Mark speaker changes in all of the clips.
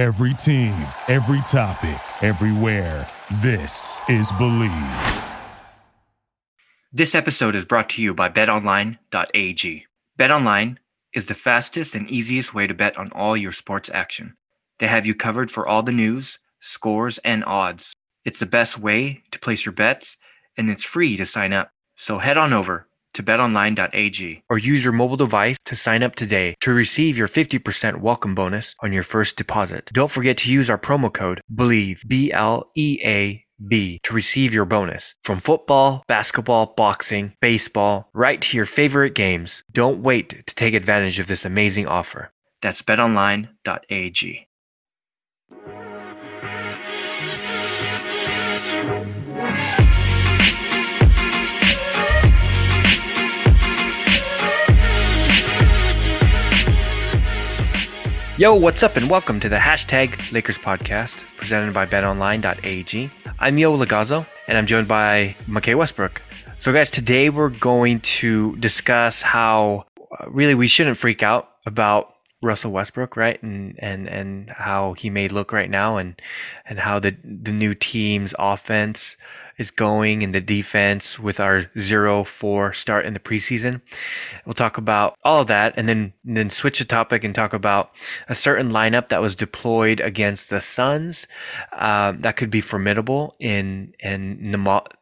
Speaker 1: Every team, every topic, everywhere. This is Believe.
Speaker 2: This episode is brought to you by betonline.ag. BetOnline is the fastest and easiest way to bet on all your sports action. They have you covered for all the news, scores, and odds. It's the best way to place your bets, and it's free to sign up. So head on over to betonline.ag or use your mobile device to sign up today to receive your 50% welcome bonus on your first deposit. Don't forget to use our promo code BELIEVE, B L E A B, to receive your bonus. From football, basketball, boxing, baseball, right to your favorite games. Don't wait to take advantage of this amazing offer. That's betonline.ag. Yo, what's up, and welcome to the hashtag Lakers podcast presented by betonline.ag. I'm Yo Lagazzo, and I'm joined by McKay Westbrook. So, guys, today we're going to discuss how uh, really we shouldn't freak out about Russell Westbrook, right? And and and how he may look right now, and and how the the new team's offense is going in the defense with our 0-4 start in the preseason. We'll talk about all of that and then and then switch the topic and talk about a certain lineup that was deployed against the Suns um, that could be formidable in in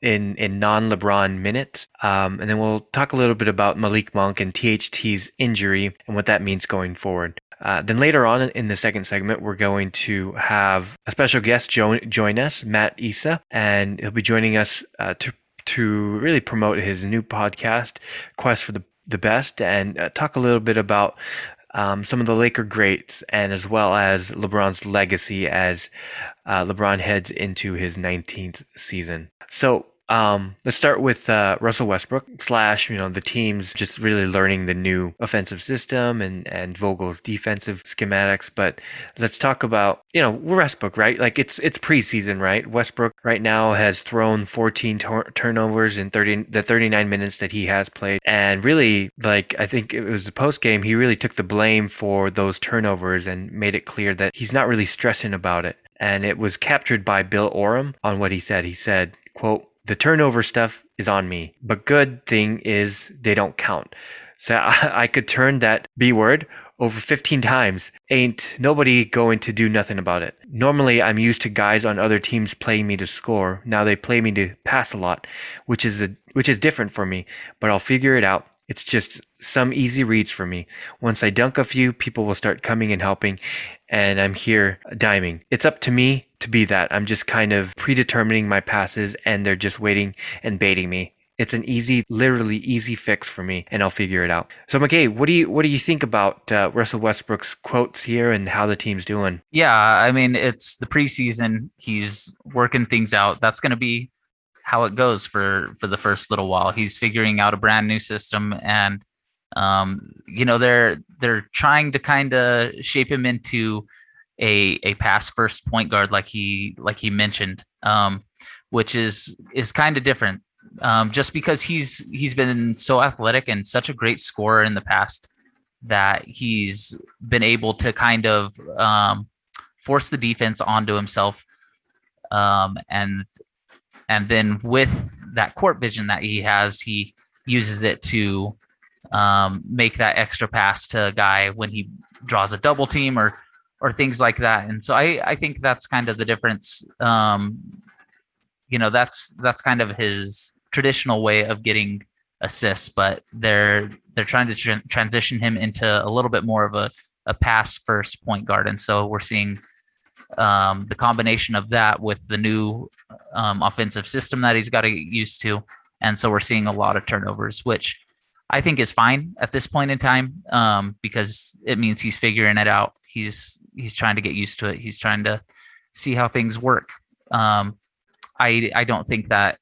Speaker 2: in in non-LeBron minutes. Um, and then we'll talk a little bit about Malik Monk and THT's injury and what that means going forward. Uh, then later on in the second segment, we're going to have a special guest join, join us, Matt Issa, and he'll be joining us uh, to to really promote his new podcast, Quest for the the Best, and uh, talk a little bit about um, some of the Laker greats, and as well as LeBron's legacy as uh, LeBron heads into his 19th season. So um, let's start with uh, Russell Westbrook slash you know the team's just really learning the new offensive system and and Vogel's defensive schematics. But let's talk about you know Westbrook right like it's it's preseason right. Westbrook right now has thrown 14 turnovers in 30 the 39 minutes that he has played, and really like I think it was the post game he really took the blame for those turnovers and made it clear that he's not really stressing about it. And it was captured by Bill Oram on what he said. He said, quote, the turnover stuff is on me. But good thing is they don't count. So I, I could turn that B word over 15 times. Ain't nobody going to do nothing about it. Normally, I'm used to guys on other teams playing me to score. Now they play me to pass a lot, which is a, which is different for me, but I'll figure it out. It's just some easy reads for me. Once I dunk a few, people will start coming and helping, and I'm here diming. It's up to me to be that. I'm just kind of predetermining my passes, and they're just waiting and baiting me. It's an easy, literally easy fix for me, and I'll figure it out. So, McKay, what do you what do you think about uh, Russell Westbrook's quotes here and how the team's doing?
Speaker 3: Yeah, I mean, it's the preseason. He's working things out. That's going to be how it goes for for the first little while. He's figuring out a brand new system, and um, you know they're they're trying to kind of shape him into a a pass first point guard, like he like he mentioned, um, which is is kind of different. Um, just because he's he's been so athletic and such a great scorer in the past that he's been able to kind of um, force the defense onto himself um, and and then with that court vision that he has, he uses it to um, make that extra pass to a guy when he draws a double team or or things like that. And so I I think that's kind of the difference. Um, you know, that's that's kind of his traditional way of getting assists, but they're they're trying to tra- transition him into a little bit more of a a pass first point guard, and so we're seeing um, the combination of that with the new um, offensive system that he's got to get used to. And so we're seeing a lot of turnovers, which I think is fine at this point in time um, because it means he's figuring it out. He's he's trying to get used to it. He's trying to see how things work. Um, I I don't think that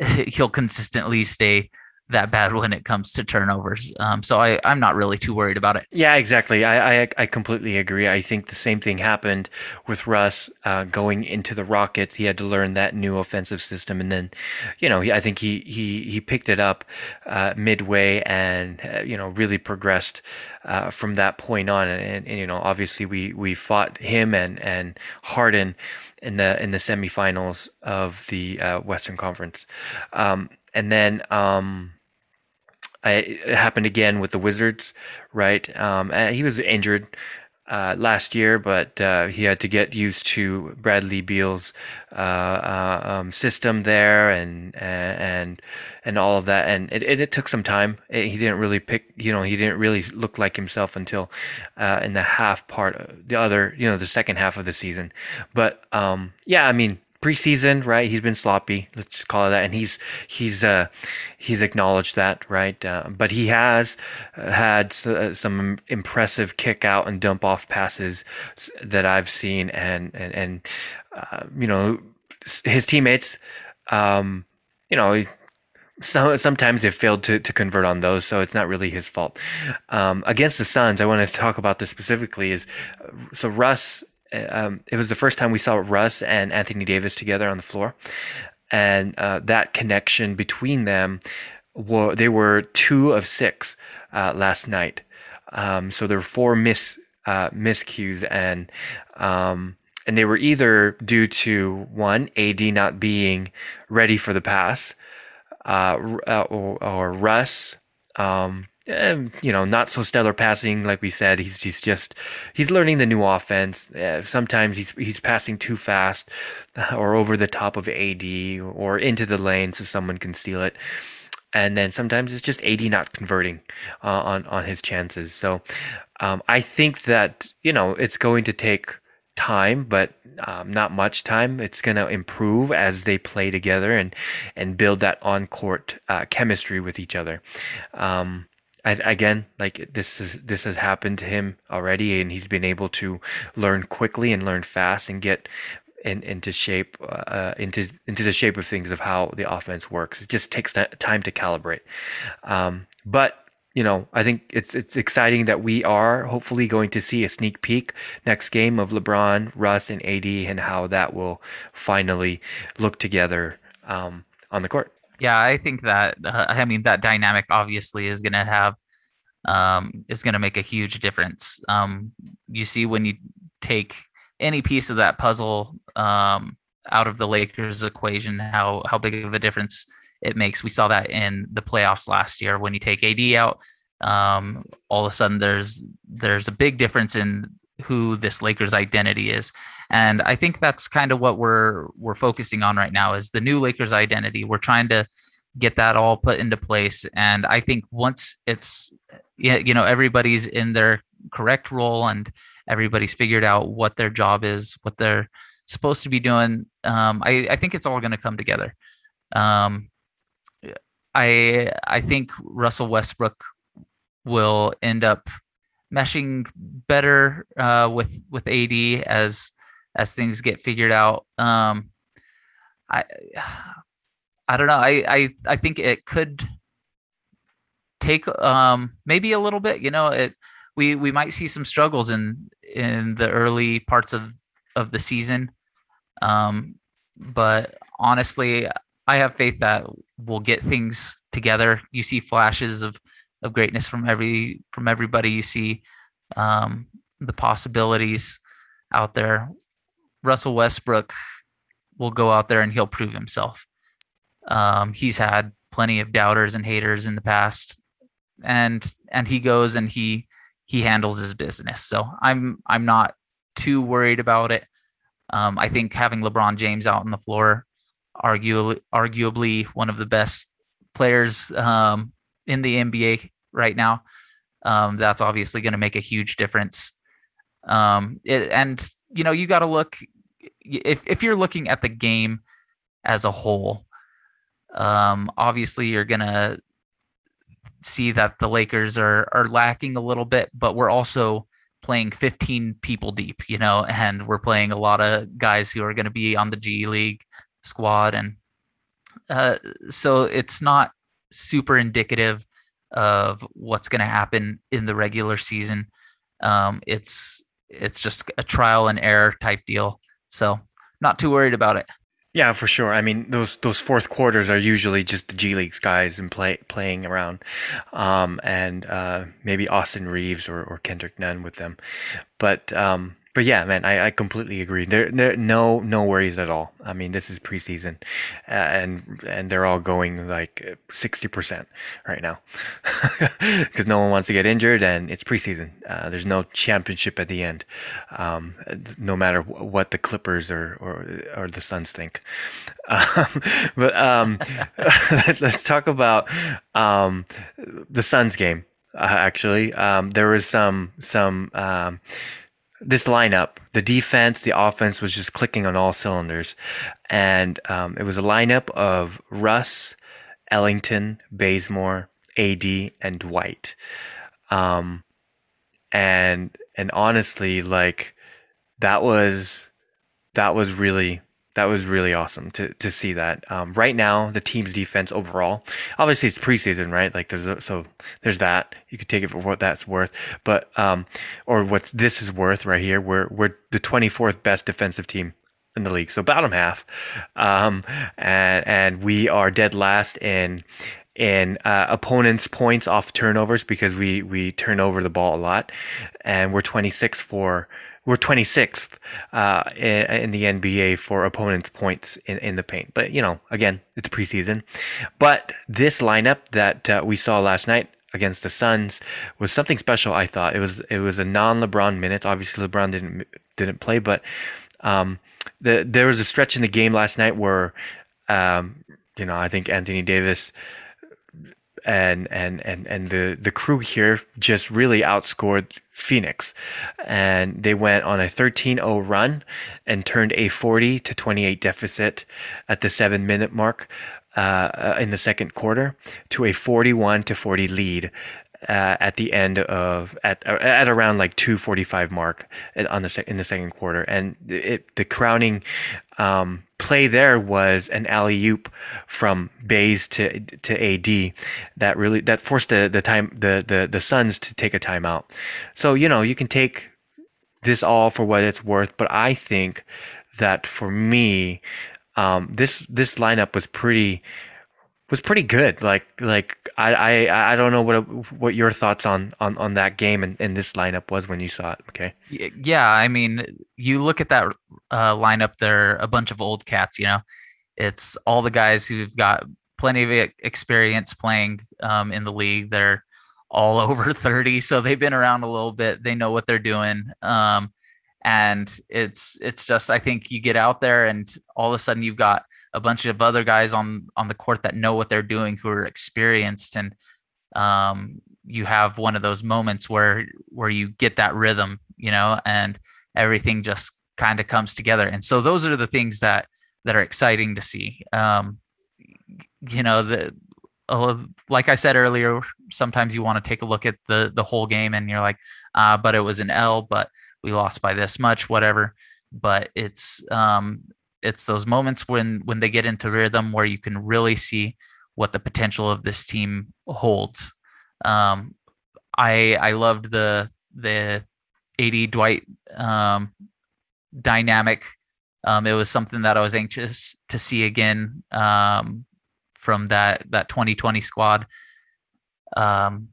Speaker 3: he'll consistently stay that bad when it comes to turnovers. Um, so I, I'm not really too worried about it.
Speaker 2: Yeah, exactly. I, I, I completely agree. I think the same thing happened with Russ uh, going into the Rockets. He had to learn that new offensive system, and then, you know, he, I think he he he picked it up uh, midway and uh, you know really progressed uh, from that point on. And, and, and, you know, obviously we we fought him and and Harden in the in the semifinals of the uh, Western Conference, um, and then. Um, It happened again with the Wizards, right? Um, he was injured uh, last year, but uh, he had to get used to Bradley Beal's uh, uh um, system there, and and and all of that, and it, it, it took some time. It, he didn't really pick, you know, he didn't really look like himself until uh, in the half part, the other, you know, the second half of the season. But um, yeah, I mean, preseason, right? He's been sloppy. Let's just call it that. And he's he's uh, he's acknowledged that, right? Uh, but he has uh, had uh, some impressive kick out and dump off passes that I've seen, and and and uh, you know his teammates, um, you know. So sometimes they've failed to, to convert on those, so it's not really his fault. Um, against the Suns, I want to talk about this specifically. Is so Russ um, it was the first time we saw Russ and Anthony Davis together on the floor, and uh, that connection between them, were, they were two of six uh, last night. Um, so there were four miss uh, miscues, and um, and they were either due to one AD not being ready for the pass, uh, uh, or, or Russ. Um, eh, you know, not so stellar passing, like we said. He's he's just he's learning the new offense. Uh, sometimes he's he's passing too fast, or over the top of AD, or into the lane so someone can steal it. And then sometimes it's just AD not converting uh, on on his chances. So um, I think that you know it's going to take time, but um, not much time. It's going to improve as they play together and and build that on court uh, chemistry with each other. Um, Again, like this is this has happened to him already, and he's been able to learn quickly and learn fast and get in, into shape uh, into into the shape of things of how the offense works. It just takes time to calibrate. Um, but you know, I think it's it's exciting that we are hopefully going to see a sneak peek next game of LeBron, Russ, and AD, and how that will finally look together um, on the court
Speaker 3: yeah, I think that uh, I mean that dynamic obviously is going to have um, is going to make a huge difference. Um, you see when you take any piece of that puzzle um, out of the Lakers equation, how how big of a difference it makes. We saw that in the playoffs last year when you take AD out, um, all of a sudden there's there's a big difference in who this Lakers identity is. And I think that's kind of what we're we're focusing on right now is the new Lakers identity. We're trying to get that all put into place. And I think once it's you know everybody's in their correct role and everybody's figured out what their job is, what they're supposed to be doing, um, I, I think it's all going to come together. Um, I I think Russell Westbrook will end up meshing better uh, with with AD as as things get figured out. Um, I I don't know. I I I think it could take um maybe a little bit. You know, it we we might see some struggles in in the early parts of of the season. Um, but honestly, I have faith that we'll get things together. You see flashes of of greatness from every from everybody. You see um, the possibilities out there. Russell Westbrook will go out there and he'll prove himself. Um, he's had plenty of doubters and haters in the past, and and he goes and he he handles his business. So I'm I'm not too worried about it. Um, I think having LeBron James out on the floor, arguably arguably one of the best players um, in the NBA right now. Um, that's obviously going to make a huge difference. Um, it, and you know, you got to look if if you're looking at the game as a whole. Um, obviously, you're going to see that the Lakers are are lacking a little bit, but we're also playing 15 people deep, you know, and we're playing a lot of guys who are going to be on the G League squad, and uh, so it's not super indicative of what's going to happen in the regular season. Um, it's it's just a trial and error type deal. So not too worried about it.
Speaker 2: Yeah, for sure. I mean, those those fourth quarters are usually just the G League guys and play playing around, um, and uh, maybe Austin Reaves or, or Kendrick Nunn with them. But um, but yeah, man, I, I completely agree. There, there, no, no worries at all. I mean, this is preseason, uh, and and they're all going like sixty percent right now, because no one wants to get injured, and it's preseason. Uh, there's no championship at the end, um, no matter what the Clippers or or, or the Suns think. Um, but um, let's talk about um, the Suns game. Uh, actually, um, there was some some um, this lineup, the defense, the offense was just clicking on all cylinders. And um, it was a lineup of Russ, Ellington, Bazemore, AD, and Dwight. Um, and and honestly, like that was that was really that was really awesome to, to see that. Um, right now, the team's defense overall, obviously it's preseason, right? Like there's a, so there's that. You could take it for what that's worth, but um, or what this is worth right here. We're we're the 24th best defensive team in the league, so bottom half, um, and and we are dead last in in uh, opponents' points off turnovers because we we turn over the ball a lot, and we're 26 for we're 26th uh, in, in, the NBA for opponents' points in, in the paint. But, you know, again, it's preseason. But this lineup that uh, we saw last night against the Suns was something special. I thought it was it was a non-LeBron minutes. Obviously, LeBron didn't didn't play, but um, the, there was a stretch in the game last night where, um, you know, I think Anthony Davis and and and and the the crew here just really outscored Phoenix, and they went on a 13-0 run and turned a 40 to 28 deficit at the seven minute mark. Uh, in the second quarter to a 41 to 40 lead uh, at the end of at at around like 245 mark on the in the second quarter and it the crowning um, play there was an alley oop from Bays to to AD that really that forced the the time the the the Suns to take a timeout. So you know you can take this all for what it's worth but I think that for me um, this this lineup was pretty was pretty good. Like like I I, I don't know what what your thoughts on on, on that game and, and this lineup was when you saw it. Okay.
Speaker 3: Yeah, I mean, you look at that uh, lineup. They're a bunch of old cats. You know, it's all the guys who've got plenty of experience playing um, in the league. They're all over 30 so they've been around a little bit they know what they're doing um, and it's it's just i think you get out there and all of a sudden you've got a bunch of other guys on on the court that know what they're doing who are experienced and um, you have one of those moments where where you get that rhythm you know and everything just kind of comes together. And so those are the things that that are exciting to see. Um, you know the uh, like I said earlier, sometimes you want to take a look at the the whole game and you're like, uh, but it was an L, but we lost by this much, whatever. But it's um, it's those moments when when they get into rhythm where you can really see what the potential of this team holds. Um, I I loved the the AD Dwight um, dynamic. Um, it was something that I was anxious to see again um, from that that 2020 squad. Um,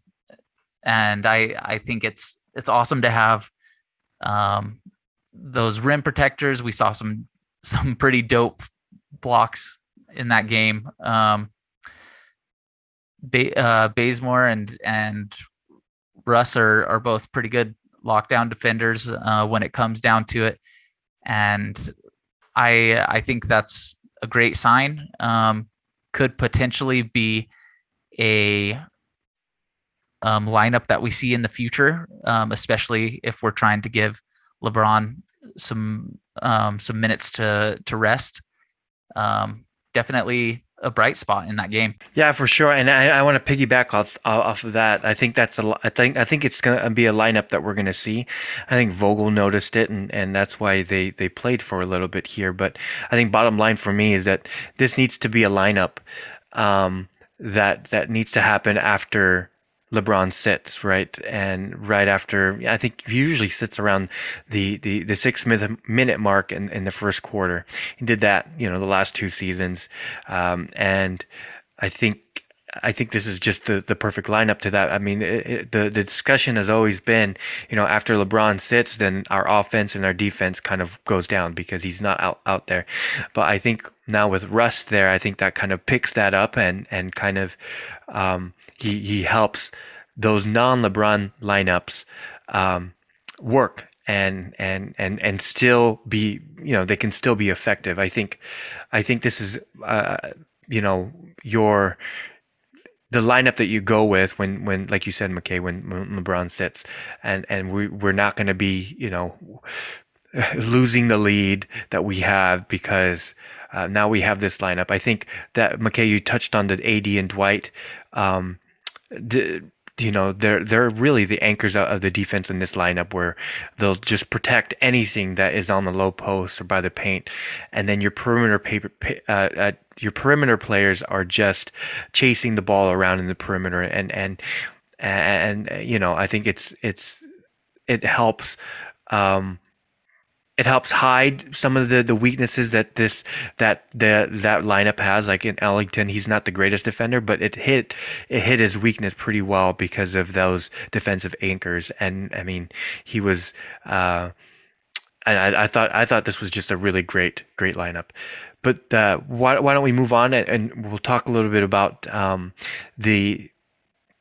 Speaker 3: and I I think it's it's awesome to have um, those rim protectors. We saw some some pretty dope blocks in that game. Um, ba- uh, Bazemore and and Russ are are both pretty good lockdown defenders uh, when it comes down to it, and I I think that's a great sign. Um, could potentially be a um, lineup that we see in the future, um, especially if we're trying to give LeBron some um, some minutes to to rest. Um, definitely a bright spot in that game.
Speaker 2: Yeah, for sure. And I, I want to piggyback off off of that. I think that's a. I think I think it's gonna be a lineup that we're gonna see. I think Vogel noticed it, and, and that's why they they played for a little bit here. But I think bottom line for me is that this needs to be a lineup um, that that needs to happen after LeBron sits, right? And right after, I think he usually sits around the, the, the six minute mark in, in the first quarter. He did that, you know, the last two seasons. Um, and I think I think this is just the, the perfect lineup to that. I mean, it, it, the the discussion has always been, you know, after LeBron sits, then our offense and our defense kind of goes down because he's not out, out there. But I think now with Russ there, I think that kind of picks that up and and kind of um, he he helps those non LeBron lineups um, work and and and and still be you know they can still be effective. I think I think this is uh, you know your the lineup that you go with when, when like you said, McKay, when, when LeBron sits, and and we we're not going to be you know losing the lead that we have because uh, now we have this lineup. I think that McKay, you touched on the AD and Dwight. Um, you know they're they're really the anchors of the defense in this lineup where they'll just protect anything that is on the low post or by the paint. And then your perimeter paper uh, uh, your perimeter players are just chasing the ball around in the perimeter. And and and, you know I think it's it's it helps um, it helps hide some of the, the weaknesses that this that the that lineup has. Like in Ellington, he's not the greatest defender, but it hit it hit his weakness pretty well because of those defensive anchors. And I mean, he was. Uh, and I, I thought I thought this was just a really great great lineup. But uh, why why don't we move on and, and we'll talk a little bit about um, the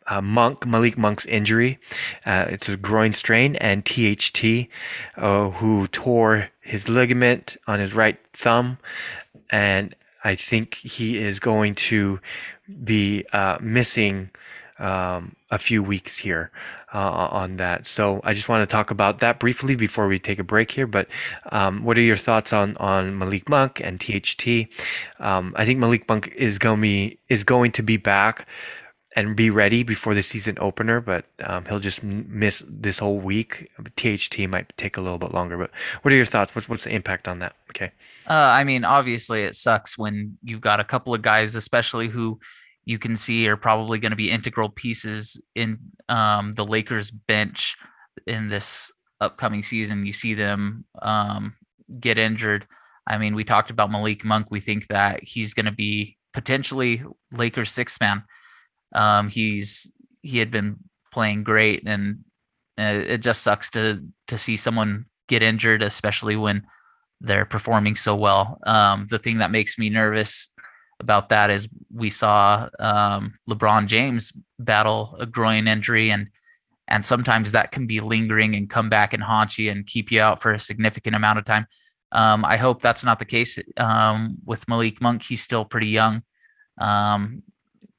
Speaker 2: uh, Monk, Malik Monk's injury. Uh, it's a groin strain, and THT, uh, who tore his ligament on his right thumb. And I think he is going to be uh, missing um, a few weeks here uh, on that. So I just want to talk about that briefly before we take a break here. But um, what are your thoughts on, on Malik Monk and THT? Um, I think Malik Monk is going to be, is going to be back and be ready before the season opener, but um, he'll just miss this whole week. THT might take a little bit longer, but what are your thoughts? What's, what's the impact on that? Okay.
Speaker 3: Uh, I mean, obviously, it sucks when you've got a couple of guys, especially who you can see are probably going to be integral pieces in um, the Lakers bench in this upcoming season. You see them um, get injured. I mean, we talked about Malik Monk. We think that he's going to be potentially Lakers six man. Um, he's he had been playing great, and uh, it just sucks to to see someone get injured, especially when they're performing so well. Um, the thing that makes me nervous about that is we saw um, LeBron James battle a groin injury, and and sometimes that can be lingering and come back and haunt you and keep you out for a significant amount of time. Um, I hope that's not the case um, with Malik Monk. He's still pretty young. Um,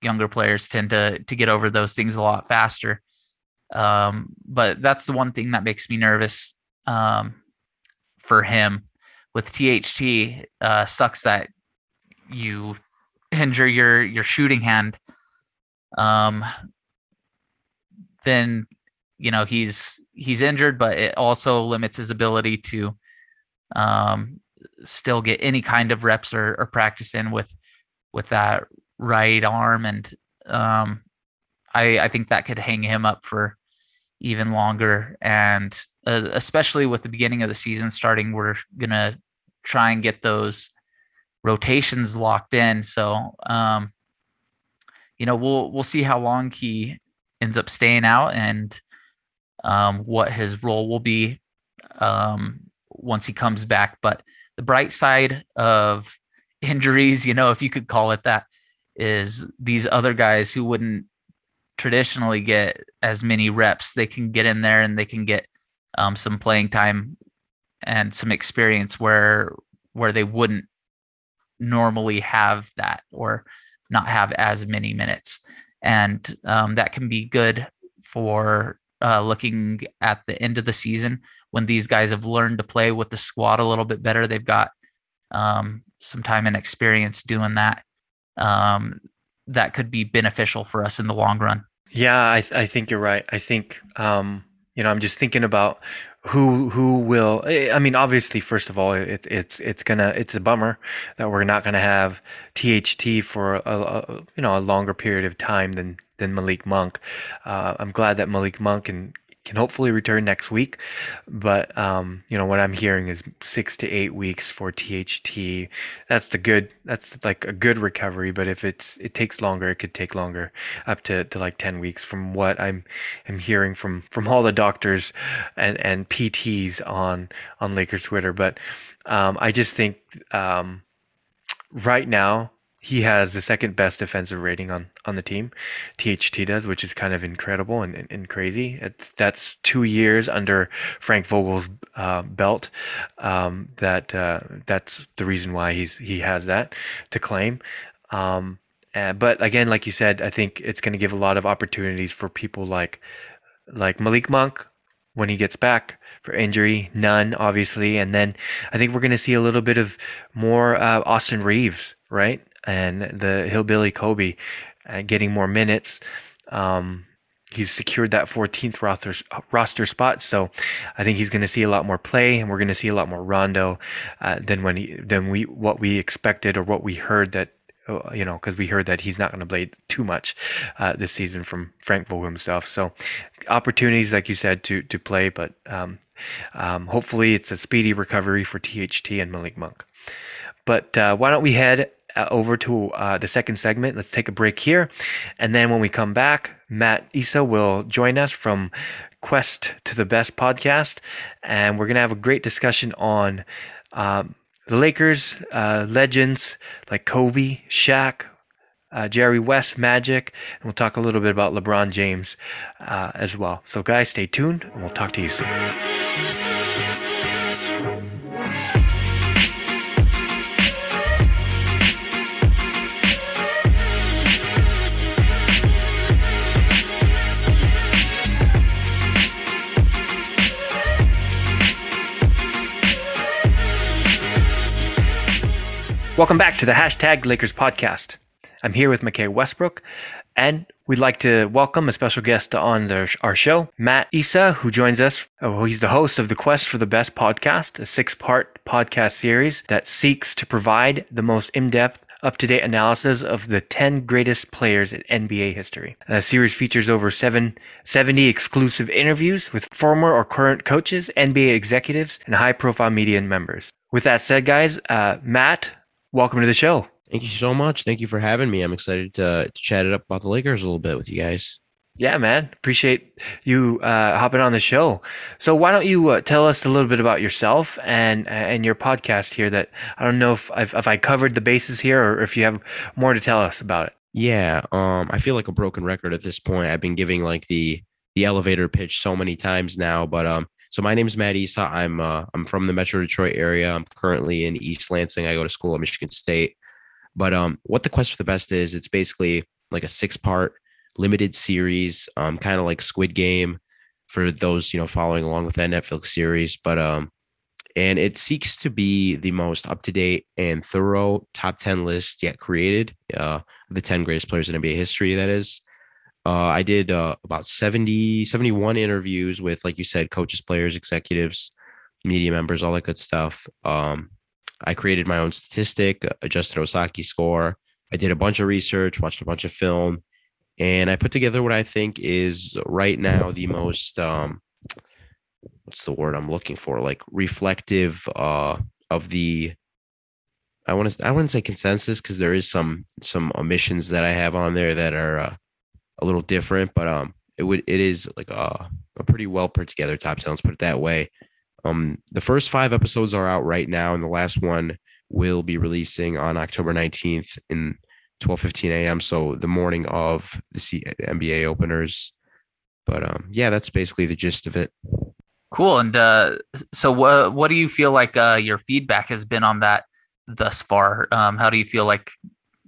Speaker 3: younger players tend to to get over those things a lot faster. Um, but that's the one thing that makes me nervous um, for him. With THT, uh, sucks that you injure your your shooting hand. Um, then you know he's he's injured, but it also limits his ability to um, still get any kind of reps or, or practice in with with that right arm, and um, I I think that could hang him up for even longer. And uh, especially with the beginning of the season starting, we're gonna try and get those rotations locked in. So um, you know we'll we'll see how long he ends up staying out and um, what his role will be um, once he comes back. But the bright side of injuries, you know, if you could call it that, is these other guys who wouldn't traditionally get as many reps. They can get in there and they can get um, some playing time and some experience where where they wouldn't normally have that or not have as many minutes, and um, that can be good for uh, looking at the end of the season when these guys have learned to play with the squad a little bit better. They've got um, some time and experience doing that um, that could be beneficial for us in the long run.
Speaker 2: Yeah, I, th- I think you're right. I think, um, you know, I'm just thinking about who who will I mean obviously first of all it, it's it's gonna it's a bummer that we're not gonna have THT for a, a you know a longer period of time than than Malik Monk. Uh, I'm glad that Malik Monk and can hopefully return next week. But um, you know what I'm hearing is six to eight weeks for THT. That's the good. That's like a good recovery. But if it's it takes longer, it could take longer, up to, to like ten weeks. From what I'm I'm hearing from from all the doctors and and PTs on on Lakers Twitter. But um, I just think um, right now he has the second best defensive rating on, on the team. THT does, which is kind of incredible and, and, and crazy. It's, that's two years under Frank Vogel's uh, belt. Um, that uh, that's the reason why he's he has that to claim. Um, uh, but again, like you said, I think it's going to give a lot of opportunities for people like like Malik Monk when he gets back for injury. Nunn, obviously, and then I think we're going to see a little bit of more uh, Austin Reaves, right? And the hillbilly Kobe uh, getting more minutes. Um, he's secured that 14th roster roster spot, so I think he's going to see a lot more play, and we're going to see a lot more Rondo uh, than when he than we what we expected or what we heard that uh, you know because we heard that he's not going to play too much uh, this season from Frank Vogel himself. So opportunities, like you said, to to play, but um, um, hopefully it's a speedy recovery for THT and Malik Monk. But uh, why don't we head uh, over to uh, the second segment. Let's take a break here. And then when we come back, Matt Issa will join us from Quest to the Best podcast. And we're going to have a great discussion on um, the Lakers, uh, legends like Kobe, Shaq, uh, Jerry West, Magic, and we'll talk a little bit about LeBron James uh, as well. So, guys, stay tuned, and we'll talk to you soon. Welcome back to the hashtag Lakers podcast. I'm here with McKay Westbrook, and we'd like to welcome a special guest on the, our show, Matt Issa, who joins us. Oh, he's the host of the Quest for the Best podcast, a six part podcast series that seeks to provide the most in depth up to date analysis of the 10 greatest players in NBA history. The series features over seven, 70 exclusive interviews with former or current coaches, NBA executives, and high profile media members. With that said, guys, uh, Matt, welcome to the show.
Speaker 4: Thank you so much. Thank you for having me. I'm excited to, to chat it up about the Lakers a little bit with you guys.
Speaker 2: Yeah, man. Appreciate you uh, hopping on the show. So why don't you uh, tell us a little bit about yourself and and your podcast here? That I don't know if I've, if I covered the bases here or if you have more to tell us about it.
Speaker 4: Yeah, um, I feel like a broken record at this point. I've been giving like the the elevator pitch so many times now, but um, so my name is Matt Issa. I'm uh, I'm from the Metro Detroit area. I'm currently in East Lansing. I go to school at Michigan State. But um, what the quest for the best is, it's basically like a six part limited series, um, kind of like Squid Game for those you know following along with that Netflix series. But um, and it seeks to be the most up to date and thorough top ten list yet created. Uh, the ten greatest players in NBA history. That is. Uh, I did uh, about 70, 71 interviews with, like you said, coaches, players, executives, media members, all that good stuff. Um, I created my own statistic, adjusted Osaki score. I did a bunch of research, watched a bunch of film, and I put together what I think is right now the most um, what's the word I'm looking for? Like reflective uh, of the I want to I wouldn't say consensus because there is some some omissions that I have on there that are uh, a little different, but um, it would it is like a, a pretty well put together top ten. Let's put it that way. Um, the first five episodes are out right now, and the last one will be releasing on October nineteenth in twelve fifteen a.m. So the morning of the C- NBA openers. But um, yeah, that's basically the gist of it.
Speaker 3: Cool. And uh, so, what what do you feel like uh, your feedback has been on that thus far? Um, how do you feel like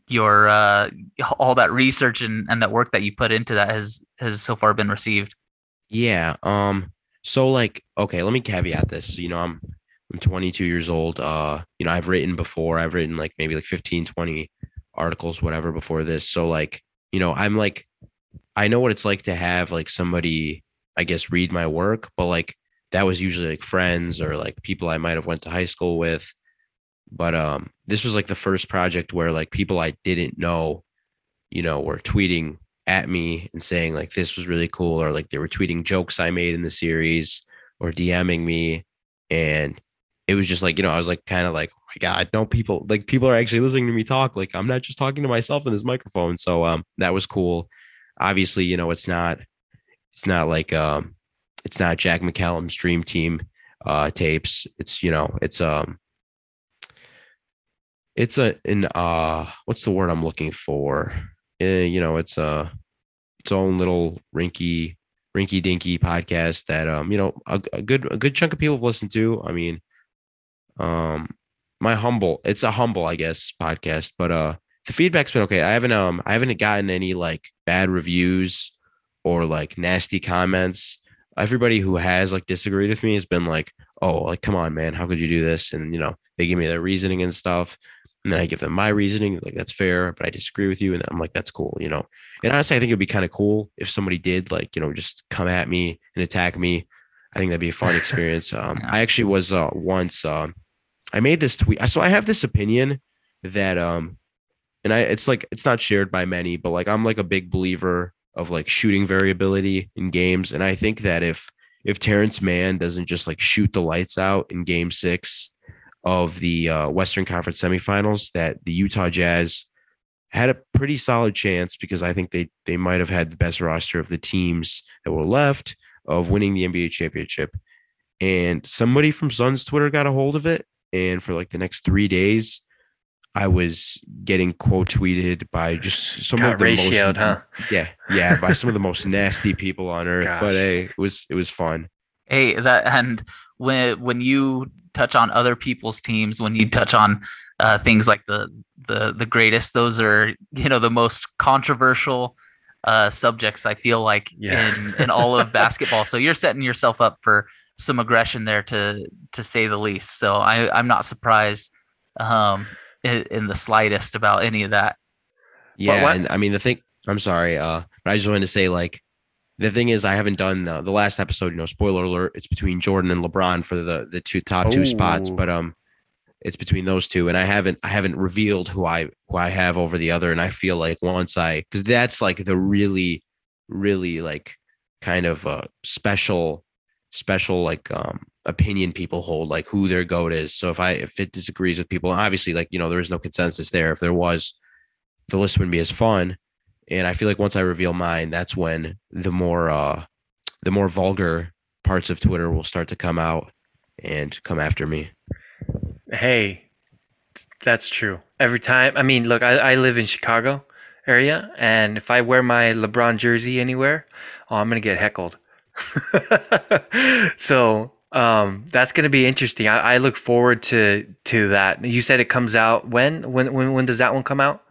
Speaker 3: your uh, all that research and, and that work that you put into that has has so far been received
Speaker 4: yeah um so like okay let me caveat this you know i'm i'm 22 years old uh you know i've written before i've written like maybe like 15 20 articles whatever before this so like you know i'm like i know what it's like to have like somebody i guess read my work but like that was usually like friends or like people I might have went to high school with. But um, this was like the first project where like people I didn't know, you know, were tweeting at me and saying like this was really cool, or like they were tweeting jokes I made in the series or DMing me, and it was just like you know I was like kind of like oh my god, no people like people are actually listening to me talk. Like I'm not just talking to myself in this microphone. So um, that was cool. Obviously, you know, it's not it's not like um it's not Jack McCallum's dream team uh tapes. It's you know, it's um it's a an uh what's the word I'm looking for? Uh, you know, it's a its own little rinky rinky dinky podcast that um you know a, a good a good chunk of people have listened to. I mean, um my humble it's a humble I guess podcast, but uh the feedback's been okay. I haven't um I haven't gotten any like bad reviews or like nasty comments. Everybody who has like disagreed with me has been like, "Oh, like come on, man, how could you do this?" And you know, they give me their reasoning and stuff, and then I give them my reasoning, like that's fair, but I disagree with you, and I'm like, that's cool, you know. And honestly, I think it'd be kind of cool if somebody did like, you know, just come at me and attack me. I think that'd be a fun experience. Um, I actually was uh, once. Uh, I made this tweet. So I have this opinion that um, and I it's like it's not shared by many, but like I'm like a big believer of like shooting variability in games. And I think that if if Terance Mann doesn't just like shoot the lights out in game six of the uh, Western Conference semifinals, that the Utah Jazz had a pretty solid chance because I think they they might have had the best roster of the teams that were left of winning the NBA championship. And somebody from Suns Twitter got a hold of it. And for like the next three days, I was getting quote tweeted by just some
Speaker 2: Got
Speaker 4: of the
Speaker 2: ratioed,
Speaker 4: most,
Speaker 2: huh?
Speaker 4: yeah, yeah, by some of the most nasty people on earth.
Speaker 2: Gosh.
Speaker 4: But hey, it was it was fun.
Speaker 3: Hey, that and when when you touch on other people's teams, when you touch on uh, things like the the the greatest, those are you know the most controversial uh, subjects. I feel like
Speaker 2: Yeah.
Speaker 3: in in all of basketball. So you're setting yourself up for some aggression there, to to say the least. So I I'm not surprised um, in, in the slightest about any of that.
Speaker 4: Yeah, and I mean the thing. I'm sorry, uh, but I just wanted to say like the thing is I haven't done the, last episode. You know, spoiler alert, it's between Jordan and LeBron for the the two top two spots, but um, it's between those two, and I haven't I haven't revealed who I who I have over the other, and I feel like once I because that's like the really really like kind of uh special special like um opinion people hold like who their goat is so if i if it disagrees with people obviously like you know there is no consensus there if there was the list wouldn't be as fun and i feel like once i reveal mine that's when the more uh the more vulgar parts of twitter will start to come out and come after me
Speaker 2: Hey, that's true. Every time, I mean, look, I, I live in Chicago area, and if I wear my LeBron jersey anywhere, oh, I'm gonna get heckled. so um, that's gonna be interesting. I, I look forward to to that. You said it comes out when? When when when does that one come out?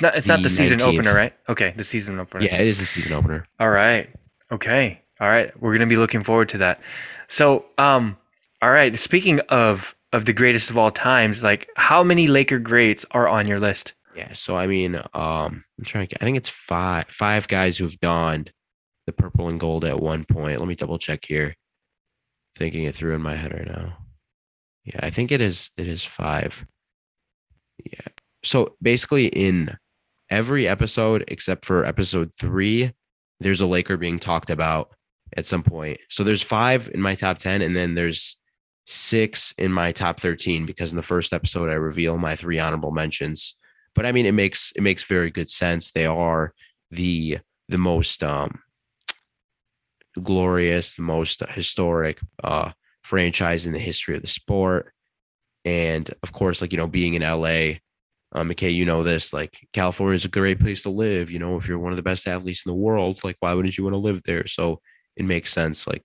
Speaker 2: No, it's not
Speaker 4: The
Speaker 2: the season
Speaker 4: 19th.
Speaker 2: opener, right? Okay, the season opener.
Speaker 4: yeah it is the season opener
Speaker 2: All right. Okay. All right. We're gonna be looking forward to that. So, um, all right. Speaking of of the greatest of all times, like how many Laker greats are on your list?
Speaker 4: Yeah, so I mean, um, I'm trying to. I think it's five five guys who've donned the purple and gold at one point. Let me double check here. Thinking it through in my head right now. Yeah, I think it is. It is five. Yeah. So basically, in every episode except for episode three, there's a Laker being talked about at some point. So there's five in my top ten, and then there's six in my top thirteen because in the first episode I reveal my three honorable mentions but I mean, it makes it makes very good sense. They are the the most um, glorious, the most historic uh, franchise in the history of the sport, and of course, like you know, being in LA, um, McKay, you know this. Like California is a great place to live. You know, if you're one of the best athletes in the world, like why wouldn't you want to live there? So it makes sense, like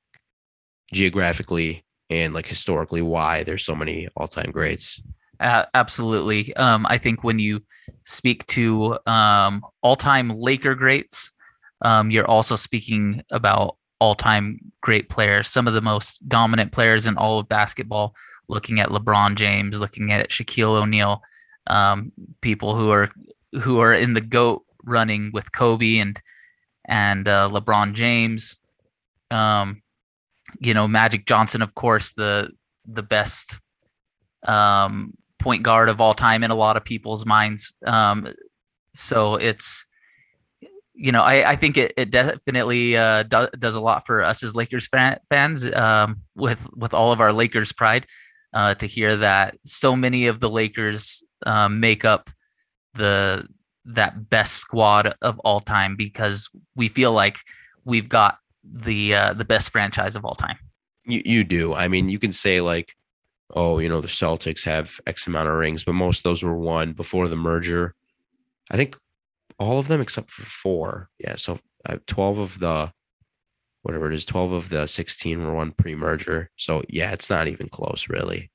Speaker 4: geographically and like historically, why there's so many all time greats.
Speaker 3: Uh, absolutely. Um, I think when you speak to um, all-time Laker greats, um, you're also speaking about all-time great players, some of the most dominant players in all of basketball. Looking at LeBron James, looking at Shaquille O'Neal, um, people who are who are in the goat running with Kobe and and uh, LeBron James. Um, you know, Magic Johnson, of course, the the best um, point guard of all time in a lot of people's minds. Um, so it's you know, I, I think it, it definitely uh, do, does a lot for us as Lakers fan, fans um, with with all of our Lakers pride uh, to hear that so many of the Lakers um, make up the that best squad of all time because we feel like we've got the uh, the best franchise of all time.
Speaker 4: You you do. I mean, you can say like, oh, you know, the Celtics have X amount of rings, but most of those were won before the merger. I think all of them except for four. Yeah, so uh, twelve of the whatever it is, twelve of the sixteen were won pre-merger. So yeah, it's not even close, really.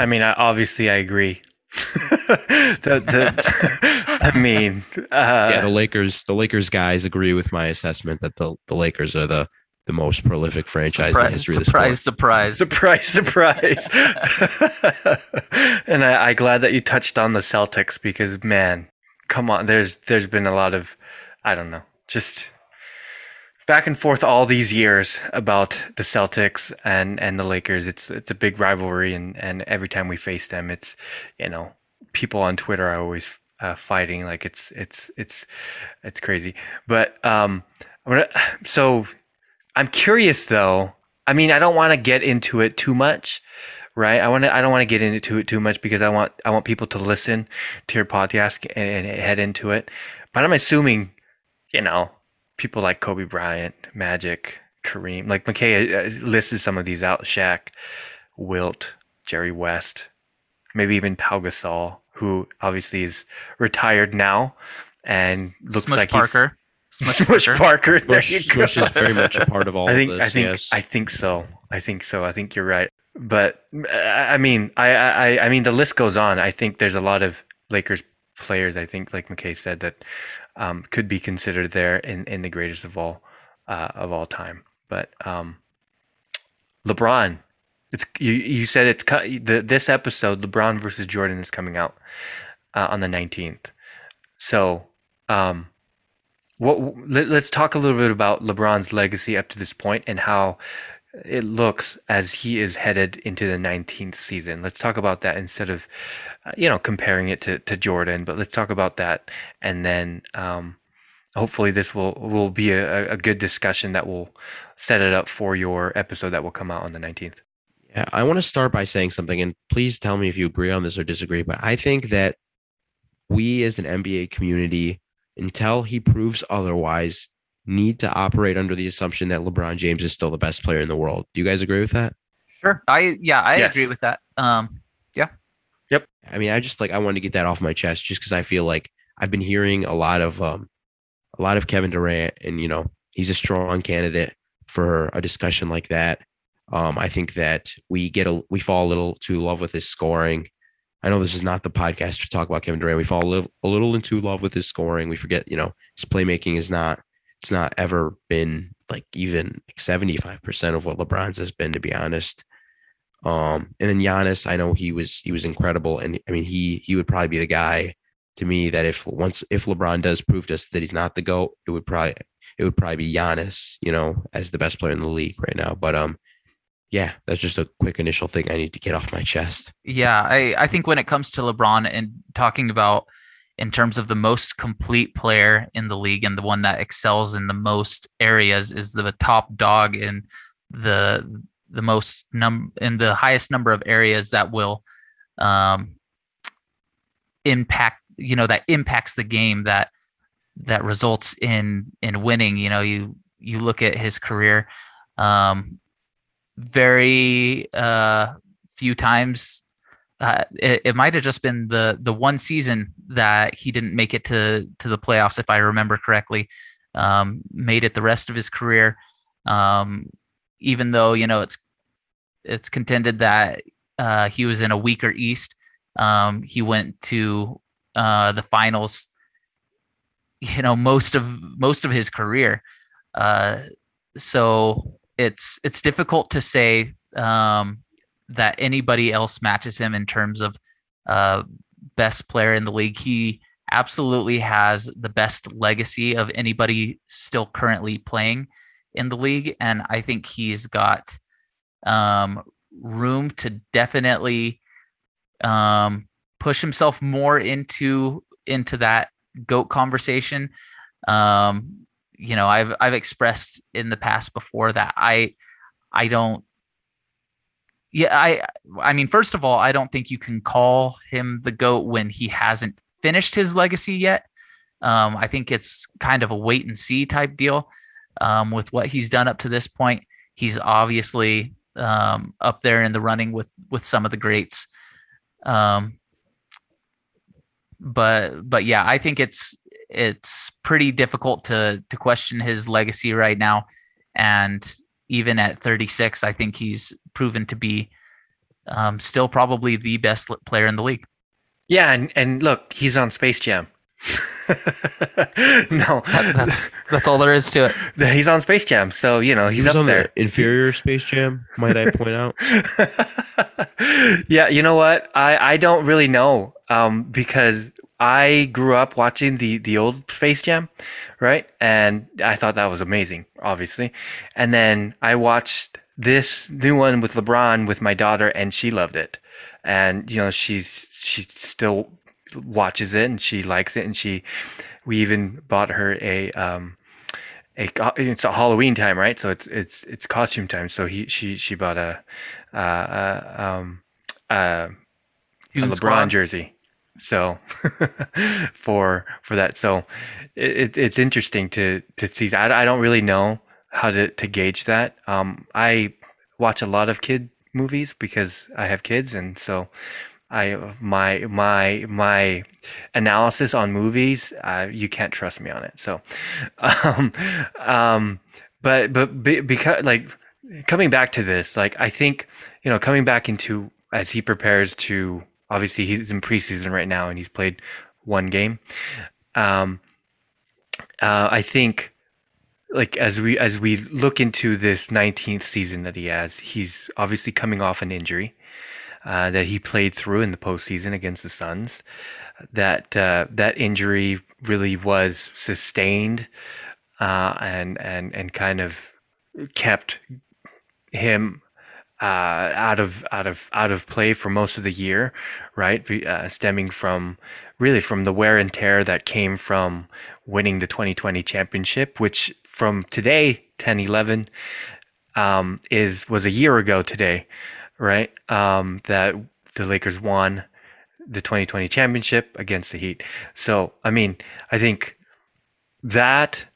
Speaker 2: I mean, I, obviously, I agree. the, the, I mean, uh,
Speaker 4: yeah, the Lakers, the Lakers guys agree with my assessment that the the Lakers are the the most prolific franchise
Speaker 3: surprise,
Speaker 4: in the history
Speaker 3: surprise,
Speaker 4: of the
Speaker 3: sport.
Speaker 2: surprise,
Speaker 3: Surprise,
Speaker 2: surprise. and I, I glad that you touched on the Celtics because man, come on, there's there's been a lot of, I don't know, just back and forth all these years about the Celtics and and the Lakers. It's it's a big rivalry, and and every time we face them, it's you know people on Twitter are always uh, fighting like it's it's it's it's crazy. But um, I'm gonna, so I'm curious though. I mean, I don't want to get into it too much, right? I want to. I don't want to get into it too much because I want. I want people to listen to your podcast and, and head into it. But I'm assuming, you know, people like Kobe Bryant, Magic, Kareem, like McKay uh, listed some of these out. Shaq, Wilt, Jerry West, maybe even Pau Gasol, who obviously is retired now and looks
Speaker 3: Smush
Speaker 2: like
Speaker 3: Parker.
Speaker 2: he's
Speaker 3: Smush
Speaker 2: Smush
Speaker 3: Parker.
Speaker 2: Parker. There
Speaker 4: Smush,
Speaker 2: you
Speaker 4: Smush is very much a part of all
Speaker 2: I think
Speaker 4: of this.
Speaker 2: I think
Speaker 4: yes.
Speaker 2: I think so. I think so. I think you're right. But I I mean, I I I mean, the list goes on. I think there's a lot of Lakers players. I think, like McKay said, that um, could be considered there in, in the greatest of all uh, of all time. But um, LeBron, it's you. You said it's the this episode, LeBron versus Jordan, is coming out uh, on the 19th. So, um, what let, let's talk a little bit about LeBron's legacy up to this point and how it looks as he is headed into the 19th season. Let's talk about that instead of, uh, you know, comparing it to, to Jordan, but let's talk about that. And then um, hopefully this will, will be a, a good discussion that will set it up for your episode that will come out on the 19th.
Speaker 4: Yeah, I want to start by saying something, and please tell me if you agree on this or disagree. But I think that we as an NBA community, until he proves otherwise, need to operate under the assumption that LeBron James is still the best player in the world. Do you guys agree with that?
Speaker 3: Sure. I yeah, I
Speaker 2: Yes.
Speaker 3: agree with that. Um, yeah. Yep.
Speaker 4: I mean, I just like I wanted to get that off my chest just because I feel like I've been hearing a lot of um a lot of Kevin Durant, and you know he's a strong candidate for a discussion like that. Um, I think that we get a we fall a little too in love with his scoring. I know this is not the podcast to talk about Kevin Durant. We fall a little, a little into love with his scoring. We forget, you know, his playmaking is not it's not ever been like even seventy five percent of what LeBron's has been, to be honest. Um, and then Giannis, I know he was he was incredible, and I mean he he would probably be the guy to me that if once if LeBron does prove to us that he's not the goat, it would probably it would probably be Giannis, you know, as the best player in the league right now. But um, yeah, that's just a quick initial thing I need to get off my chest.
Speaker 3: yeah, I I think when it comes to LeBron and talking about in terms of the most complete player in the league and the one that excels in the most areas is the top dog in the the most num in the highest number of areas that will um impact you know that impacts the game that that results in in winning. You know you you look at his career um very uh few times uh, it, it might have just been the the one season that he didn't make it to to the playoffs if i remember correctly um made it the rest of his career. Um even though you know it's it's contended that uh he was in a weaker east um he went to uh the finals you know most of most of his career. Uh so it's it's difficult to say um that anybody else matches him in terms of uh, best player in the league. He absolutely has the best legacy of anybody still currently playing in the league, and I think he's got um, room to definitely um, push himself more into into that goat conversation. Um, you know, I've I've expressed in the past before that I I don't yeah, I I mean, first of all, I don't think you can call him the GOAT when he hasn't finished his legacy yet. Um, I think it's kind of a wait and see type deal um, with what he's done up to this point. He's obviously um, up there in the running with with some of the greats. Um, but but yeah, I think it's it's pretty difficult to to question his legacy right now, and even at 36, I think he's proven to be um, still probably the best player in the league.
Speaker 2: Yeah, and and look, he's on Space Jam. no,
Speaker 3: that, that's that's all there is to
Speaker 2: it. He's on Space Jam, so you know he's
Speaker 4: he
Speaker 2: up there.
Speaker 4: The inferior Space Jam, might I point out?
Speaker 2: yeah, you know what? I I don't really know um, because I grew up watching the the old Space Jam, right? And I thought that was amazing, obviously. And then I watched this new one with LeBron with my daughter, and she loved it. And you know, she's she still watches it and she likes it, and she we even bought her a um a it's a Halloween time, right? So it's it's it's costume time. So he she she bought a uh, uh um uh, a LeBron squad. jersey so for for that so it, it's interesting to to see I, I don't really know how to, to gauge that um i watch a lot of kid movies because i have kids and so i my my my analysis on movies uh, you can't trust me on it so um um but but be, because like coming back to this like i think you know coming back into as he prepares to Obviously, he's in preseason right now and he's played one game. Um, uh, I think, like as we as we look into this 19th season that he has, he's obviously coming off an injury uh, that he played through in the postseason against the Suns. That uh, that injury really was sustained uh, and and and kind of kept him uh, out of out of out of play for most of the year, right? Uh, stemming from really from the wear and tear that came from winning the 2020 championship, which from today 10 11 um, is was a year ago today, right? Um, that the Lakers won the 2020 championship against the Heat. So I mean, I think that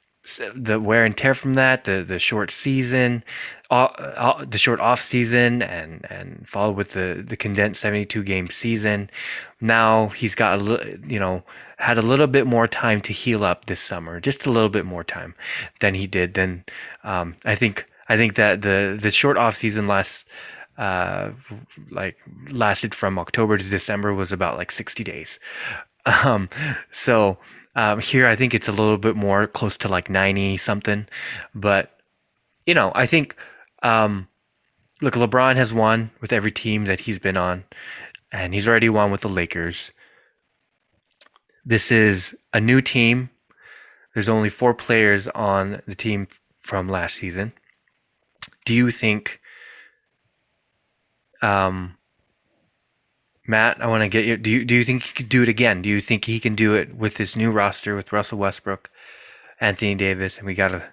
Speaker 2: the wear and tear from that, the the short season, uh, the short off season and and followed with the the condensed 72 game season. Now he's got a little you know had a little bit more time to heal up this summer just a little bit more time than he did then um, i think i think that the the short off season last uh like lasted from october to december was about like 60 days. Um so um here i think it's a little bit more close to like 90 something but you know i think um, look, LeBron has won with every team that he's been on, and he's already won with the Lakers. This is a new team. There's only four players on the team from last season. Do you think, um, Matt? I want to get you. Do you do you think he could do it again? Do you think he can do it with this new roster with Russell Westbrook, Anthony Davis, and we got a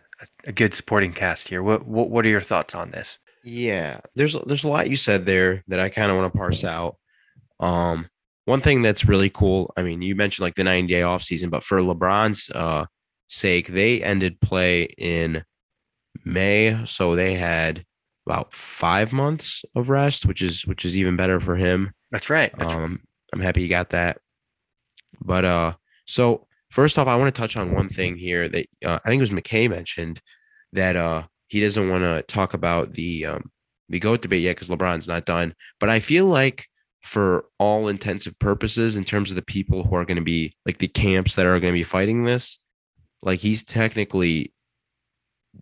Speaker 2: a good supporting cast here. What what what are your thoughts on this?
Speaker 4: Yeah, there's there's a lot you said there that I kind of want to parse out. Um, one thing that's really cool. I mean, you mentioned like the 90 day off season, but for LeBron's uh, sake, they ended play in May, so they had about five months of rest, which is which is even better for him.
Speaker 2: That's right. That's
Speaker 4: um, I'm happy you got that. But uh, so First off, I want to touch on one thing here that uh, I think it was McKay mentioned that uh, he doesn't want to talk about the um, the goat debate yet because LeBron's not done. But I feel like for all intensive purposes, in terms of the people who are going to be like the camps that are going to be fighting this, like he's technically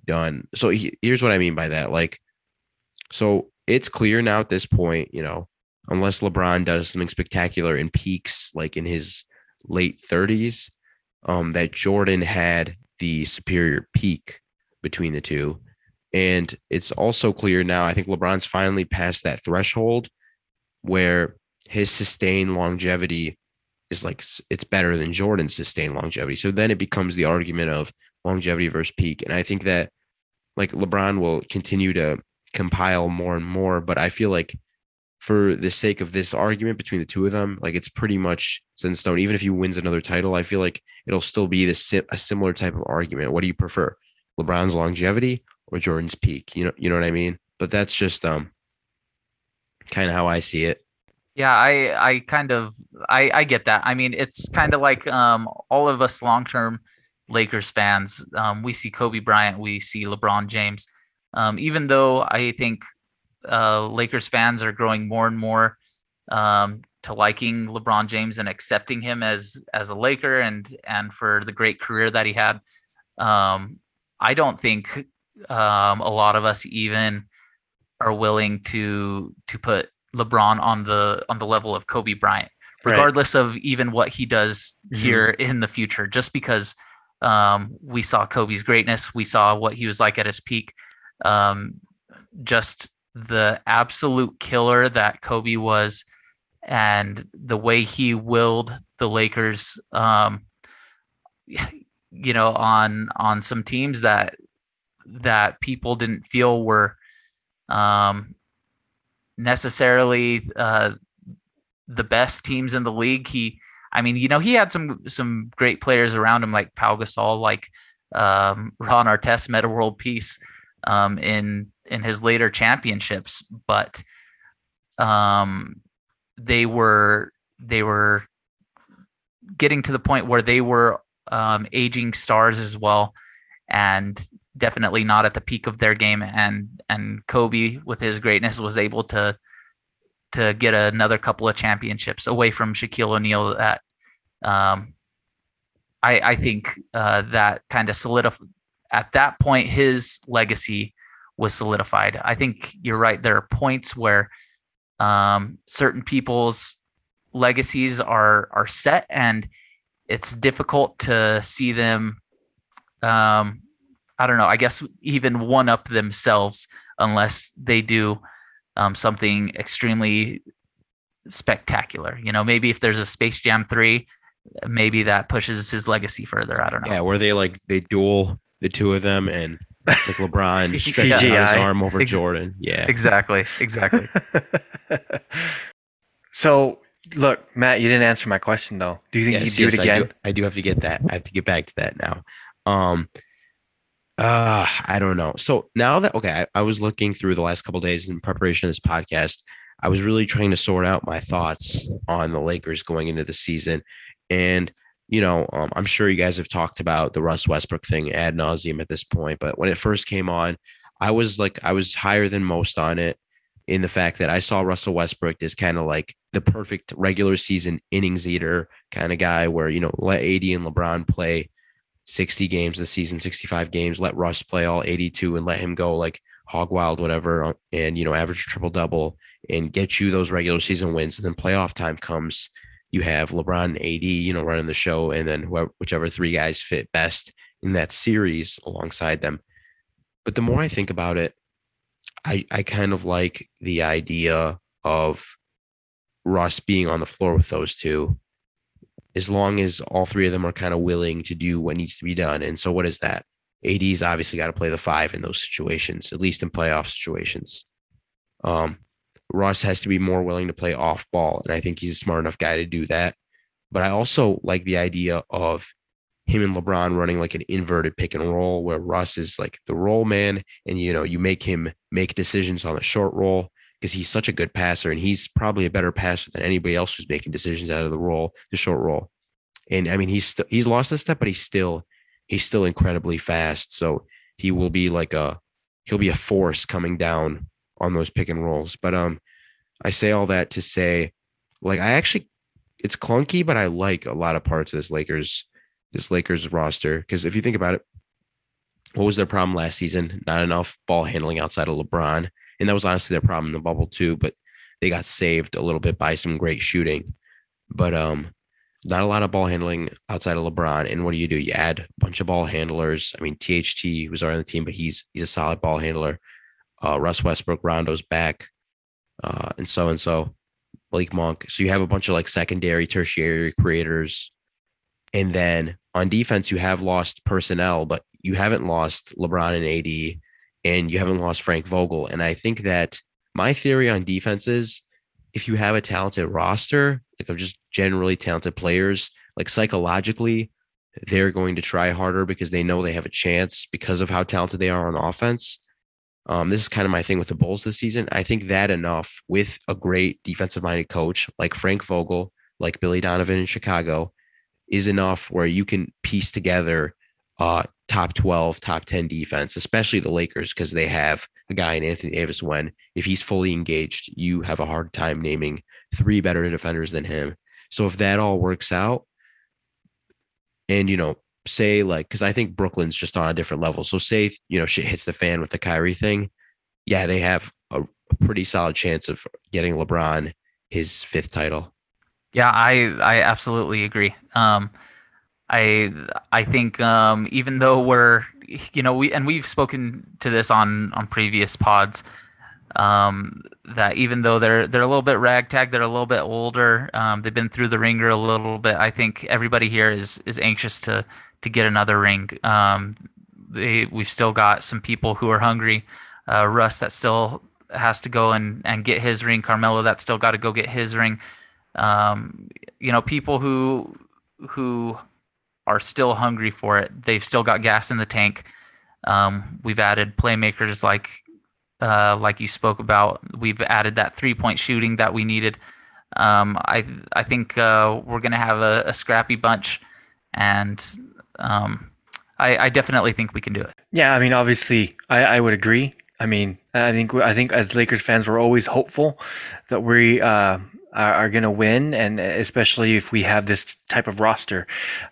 Speaker 4: done. So he, here's what I mean by that. Like, so it's clear now at this point, you know, unless LeBron does something spectacular and peaks like in his late 30s, um, that Jordan had the superior peak between the two. And it's also clear now, I think LeBron's finally passed that threshold where his sustained longevity is like it's better than Jordan's sustained longevity. So then it becomes the argument of longevity versus peak. And I think that like LeBron will continue to compile more and more, but I feel like for the sake of this argument between the two of them, like it's pretty much set in stone. Even if he wins another title, I feel like it'll still be the a similar type of argument. What do you prefer, LeBron's longevity or Jordan's peak? You know, you know what I mean. But that's just um kind of how I see it.
Speaker 3: Yeah, I I kind of I I get that. I mean, it's kind of like um all of us long term Lakers fans. Um, we see Kobe Bryant, we see LeBron James. Um, even though I think uh, Lakers fans are growing more and more um, to liking LeBron James and accepting him as as a Laker and and for the great career that he had. Um, I don't think um, a lot of us even are willing to to put LeBron on the on the level of Kobe Bryant, regardless right. of even what he does mm-hmm. here in the future. Just because um, we saw Kobe's greatness, we saw what he was like at his peak. Um, just the absolute killer that Kobe was and the way he willed the Lakers um you know on on some teams that that people didn't feel were um necessarily uh the best teams in the league. He I mean you know he had some some great players around him like Pau Gasol like um Ron Artest meta world peace um in in his later championships, but um, they were they were getting to the point where they were um, aging stars as well, and definitely not at the peak of their game. And and Kobe, with his greatness, was able to to get another couple of championships away from Shaquille O'Neal. That um, I I think uh, that kind of solidified at that point his legacy was solidified. I think you're right. There are points where um, certain people's legacies are are set, and it's difficult to see them. Um, I don't know. I guess even one up themselves unless they do um, something extremely spectacular. You know, maybe if there's a Space Jam three, maybe that pushes his legacy further. I don't know.
Speaker 4: Yeah, where they like they duel the two of them and like LeBron stretching out his arm over Ex- Jordan. Yeah,
Speaker 3: exactly, exactly.
Speaker 2: so, look, Matt, you didn't answer my question though. Do you think yes, he'd do yes, it again?
Speaker 4: I do, I do have to get that. I have to get back to that now. Um, uh, I don't know. So now that okay, I, I was looking through the last couple days in preparation of this podcast. I was really trying to sort out my thoughts on the Lakers going into the season, and you know, um, I'm sure you guys have talked about the Russ Westbrook thing ad nauseum at this point, but when it first came on, I was like, I was higher than most on it in the fact that I saw Russell Westbrook as kind of like the perfect regular season innings eater kind of guy where, you know, let AD and LeBron play 60 games this season, 65 games, let Russ play all 82 and let him go like hog wild, whatever, uh, and, you know, average triple double and get you those regular season wins. And then playoff time comes you have LeBron AD, you know, running the show, and then whoever, whichever three guys fit best in that series alongside them. But the more I think about it, I I kind of like the idea of Russ being on the floor with those two, as long as all three of them are kind of willing to do what needs to be done. And so, what is that? AD's obviously got to play the five in those situations, at least in playoff situations. Um, Russ has to be more willing to play off ball. And I think he's a smart enough guy to do that. But I also like the idea of him and LeBron running like an inverted pick and roll where Russ is like the roll man and you know you make him make decisions on the short roll because he's such a good passer and he's probably a better passer than anybody else who's making decisions out of the roll, the short roll. And I mean he's still he's lost a step, but he's still he's still incredibly fast. So he will be like a he'll be a force coming down on those pick and rolls. But um, I say all that to say, like, I actually, it's clunky, but I like a lot of parts of this Lakers, this Lakers roster. Because if you think about it, what was their problem last season? Not enough ball handling outside of LeBron, and that was honestly their problem in the bubble too. But they got saved a little bit by some great shooting. But um, not a lot of ball handling outside of LeBron. And what do you do? You add a bunch of ball handlers. I mean, THT was already on the team, but he's he's a solid ball handler. Uh, Russ Westbrook, Rondo's back, uh, and so and so. Malik Monk. So you have a bunch of like secondary, tertiary creators. And then on defense, you have lost personnel, but you haven't lost LeBron and AD, and you haven't lost Frank Vogel. And I think that my theory on defense is if you have a talented roster, like of just generally talented players, like psychologically, they're going to try harder because they know they have a chance because of how talented they are on offense. Um, this is kind of my thing with the Bulls this season. I think that enough with a great defensive minded coach like Frank Vogel, like Billy Donovan in Chicago, is enough where you can piece together uh, top 12, top 10 defense, especially the Lakers, because they have a guy in Anthony Davis when, if he's fully engaged, you have a hard time naming three better defenders than him. So if that all works out, and, you know, say like, because I think Brooklyn's just on a different level. So say, you know, shit hits the fan with the Kyrie thing. Yeah, they have a, pretty solid chance of getting LeBron his fifth title.
Speaker 3: Yeah, I I absolutely agree. Um, I I think um, even though we're you know we and we've spoken to this on on previous pods um, that even though they're they're a little bit ragtag, they're a little bit older, um, they've been through the ringer a little bit. I think everybody here is is anxious to to get another ring. Um, they, we've still got some people who are hungry. Uh, Russ that still has to go and and get his ring. Carmelo that still got to go get his ring. Um, you know, people who who are still hungry for it. They've still got gas in the tank. Um, we've added playmakers like uh, like you spoke about. We've added that three point shooting that we needed. Um, I I think uh, we're gonna have a, a scrappy bunch, and um, I, I, definitely think we can do it.
Speaker 2: Yeah, I mean, obviously, I, I would agree. I mean, I think I think as Lakers fans, we're always hopeful that we uh, are, going to win, and especially if we have this type of roster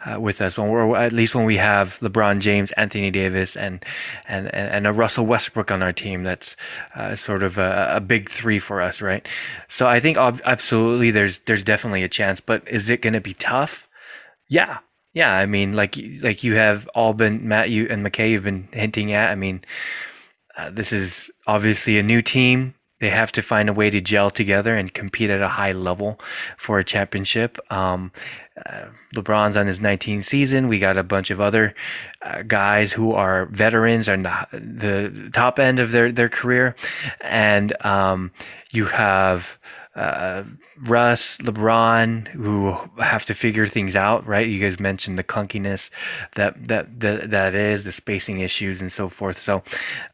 Speaker 2: uh, with us, when we're at least when we have LeBron James, Anthony Davis, and and and a Russell Westbrook on our team, that's uh, sort of a, a, big three for us, right? So I think absolutely there's there's definitely a chance, but is it going to be tough? Yeah, yeah. I mean, like like you have all been Matt, you and McKay, you've been hinting at. I mean, uh, this is obviously a new team they have to find a way to gel together and compete at a high level for a championship. Um, uh, LeBron's on his 19th season. We got a bunch of other uh, guys who are veterans on the, the top end of their, their career. And um, you have uh, Russ, LeBron, who have to figure things out, right? You guys mentioned the clunkiness that that that, that is, the spacing issues and so forth. So,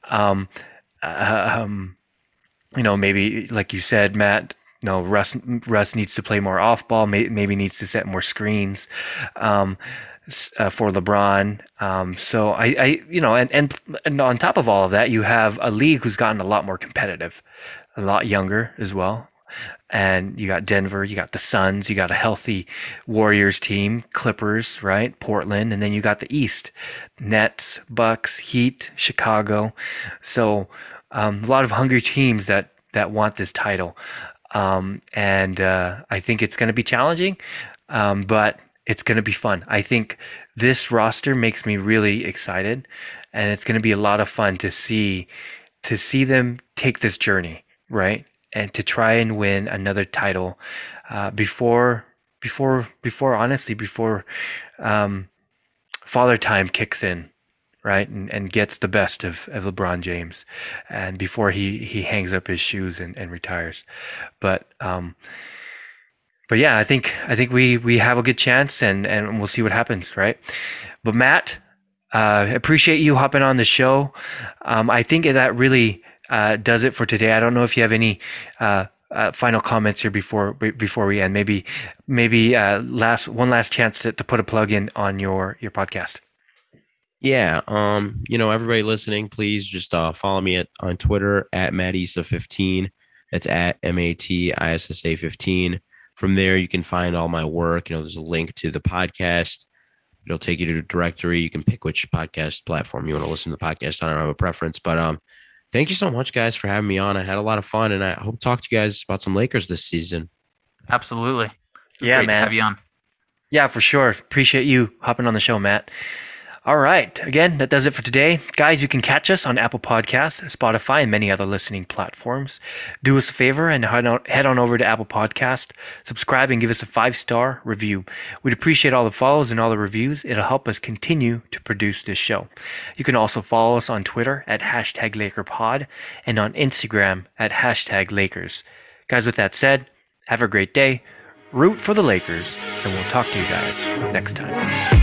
Speaker 2: um, uh, um, you know, maybe like you said, Matt, know, Russ Russ needs to play more off ball. May, maybe needs to set more screens um, uh, for LeBron. Um, so I, I, you know, and, and and on top of all of that, you have a league who's gotten a lot more competitive, a lot younger as well. And you got Denver, you got the Suns, you got a healthy Warriors team, Clippers, right? Portland, and then you got the East, Nets, Bucks, Heat, Chicago. So um, a lot of hungry teams that that want this title, um, and uh, I think it's going to be challenging, um, but it's going to be fun. I think this roster makes me really excited, and it's going to be a lot of fun to see to see them take this journey right and to try and win another title uh, before before before honestly before um, father time kicks in right? And, and gets the best of, of LeBron James, and before he, he hangs up his shoes and, and retires. But um, but yeah, I think I think we we have a good chance, and and we'll see what happens, right? But Matt, uh, appreciate you hopping on the show. Um, I think that really uh, does it for today. I don't know if you have any. Uh, uh, final comments here before before we end. Maybe maybe uh, last one last chance to, to put a plug in on your your podcast.
Speaker 4: Yeah. Um, you know, everybody listening, please just uh, follow me at on Twitter at Matissa15. That's at M A T I S S A 15. From there, you can find all my work. You know, there's a link to the podcast. It'll take you to the directory. You can pick which podcast platform you want to listen to the podcast. I don't have a preference, but um, thank you so much, guys, for having me on. I had a lot of fun, and I hope to talk to you guys about some Lakers this season.
Speaker 3: Absolutely.
Speaker 2: Yeah, man.
Speaker 3: have you on.
Speaker 2: Yeah, for sure. Appreciate you hopping on the show, Matt. All right. Again, that does it for today. Guys, you can catch us on Apple Podcasts, Spotify, and many other listening platforms. Do us a favor and head on, over to Apple Podcast, subscribe, and give us a five star review. We'd appreciate all the follows and all the reviews. It'll help us continue to produce this show. You can also follow us on Twitter at hashtag LakerPod and on Instagram at hashtag Lakers. Guys, with that said, have a great day. Root for the Lakers, and we'll talk to you guys next time.